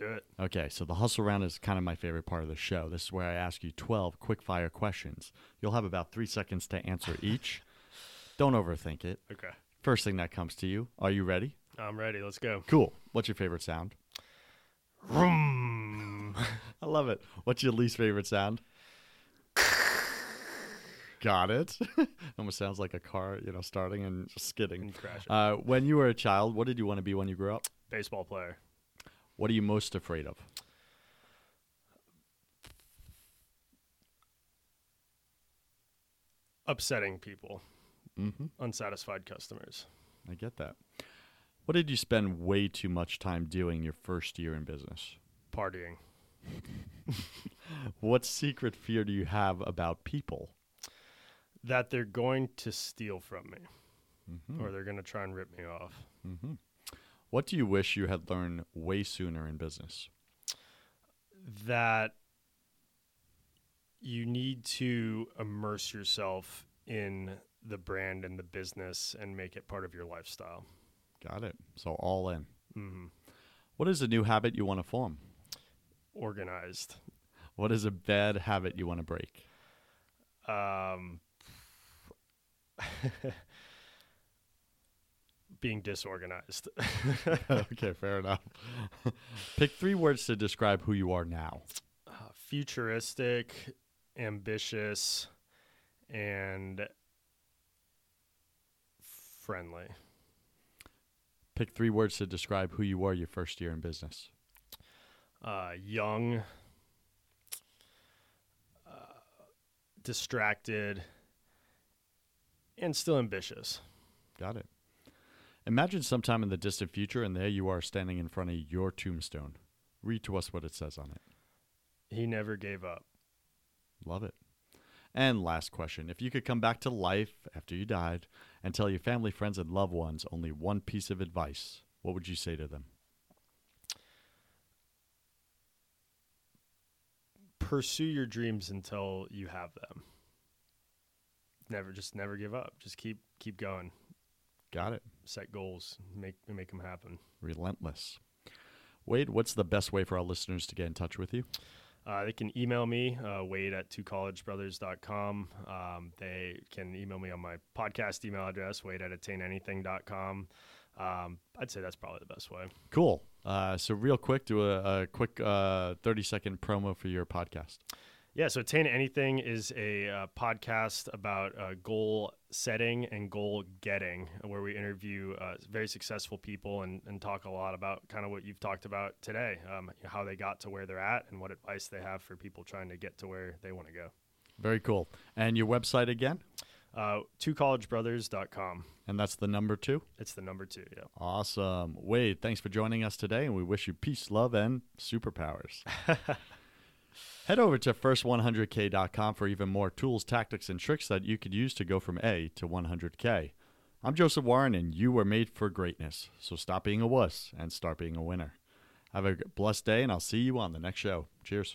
Do it. Okay, so the hustle round is kind of my favorite part of the show. This is where I ask you 12 quick fire questions. You'll have about three seconds to answer each. Don't overthink it. Okay, First thing that comes to you. Are you ready? I'm ready. Let's go. Cool. What's your favorite sound? Vroom. I love it. What's your least favorite sound? Got it. Almost sounds like a car, you know, starting and just skidding. and crash it. Uh, when you were a child, what did you want to be when you grew up? Baseball player. What are you most afraid of? Upsetting people. Mm-hmm. Unsatisfied customers. I get that. What did you spend way too much time doing your first year in business? Partying. What secret fear do you have about people? That they're going to steal from me, Mm-hmm. or they're going to try and rip me off. Mm-hmm. What do you wish you had learned way sooner in business? that you need to immerse yourself in the brand and the business and make it part of your lifestyle. Got it. So all in. hmm What is a new habit you want to form? Organized. What is a bad habit you want to break? Um, being disorganized. okay, fair enough. Pick three words to describe who you are now. uh, futuristic, ambitious, and friendly. Pick three words to describe who you were your first year in business. uh, young, uh, distracted, and still ambitious. Got it. Imagine sometime in the distant future, and there you are standing in front of your tombstone. Read to us what it says on it. He never gave up. Love it. And last question If you could come back to life after you died and tell your family, friends, and loved ones only one piece of advice, what would you say to them? Pursue your dreams until you have them. Never, just never give up. Just keep keep going. Got it. Set goals. Make make them happen. Relentless. Wade, what's the best way for our listeners to get in touch with you? Uh, they can email me, uh, wade at twocollegebrothers.com. Um, they can email me on my podcast email address, wade at attainanything.com. Um, I'd say that's probably the best way. Cool. Uh, so, real quick, do a, a quick uh, 30 second promo for your podcast. Yeah, so Attain Anything is a uh, podcast about uh, goal setting and goal getting, where we interview uh, very successful people and, and talk a lot about kind of what you've talked about today, um, how they got to where they're at and what advice they have for people trying to get to where they want to go. Very cool. And your website again? Uh, twocollegebrothers.com. And that's the number two? It's the number two, yeah. Awesome. Wade, thanks for joining us today, and we wish you peace, love, and superpowers. Head over to first100k.com for even more tools, tactics, and tricks that you could use to go from A to 100k. I'm Joseph Warren, and you were made for greatness. So stop being a wuss and start being a winner. Have a blessed day, and I'll see you on the next show. Cheers.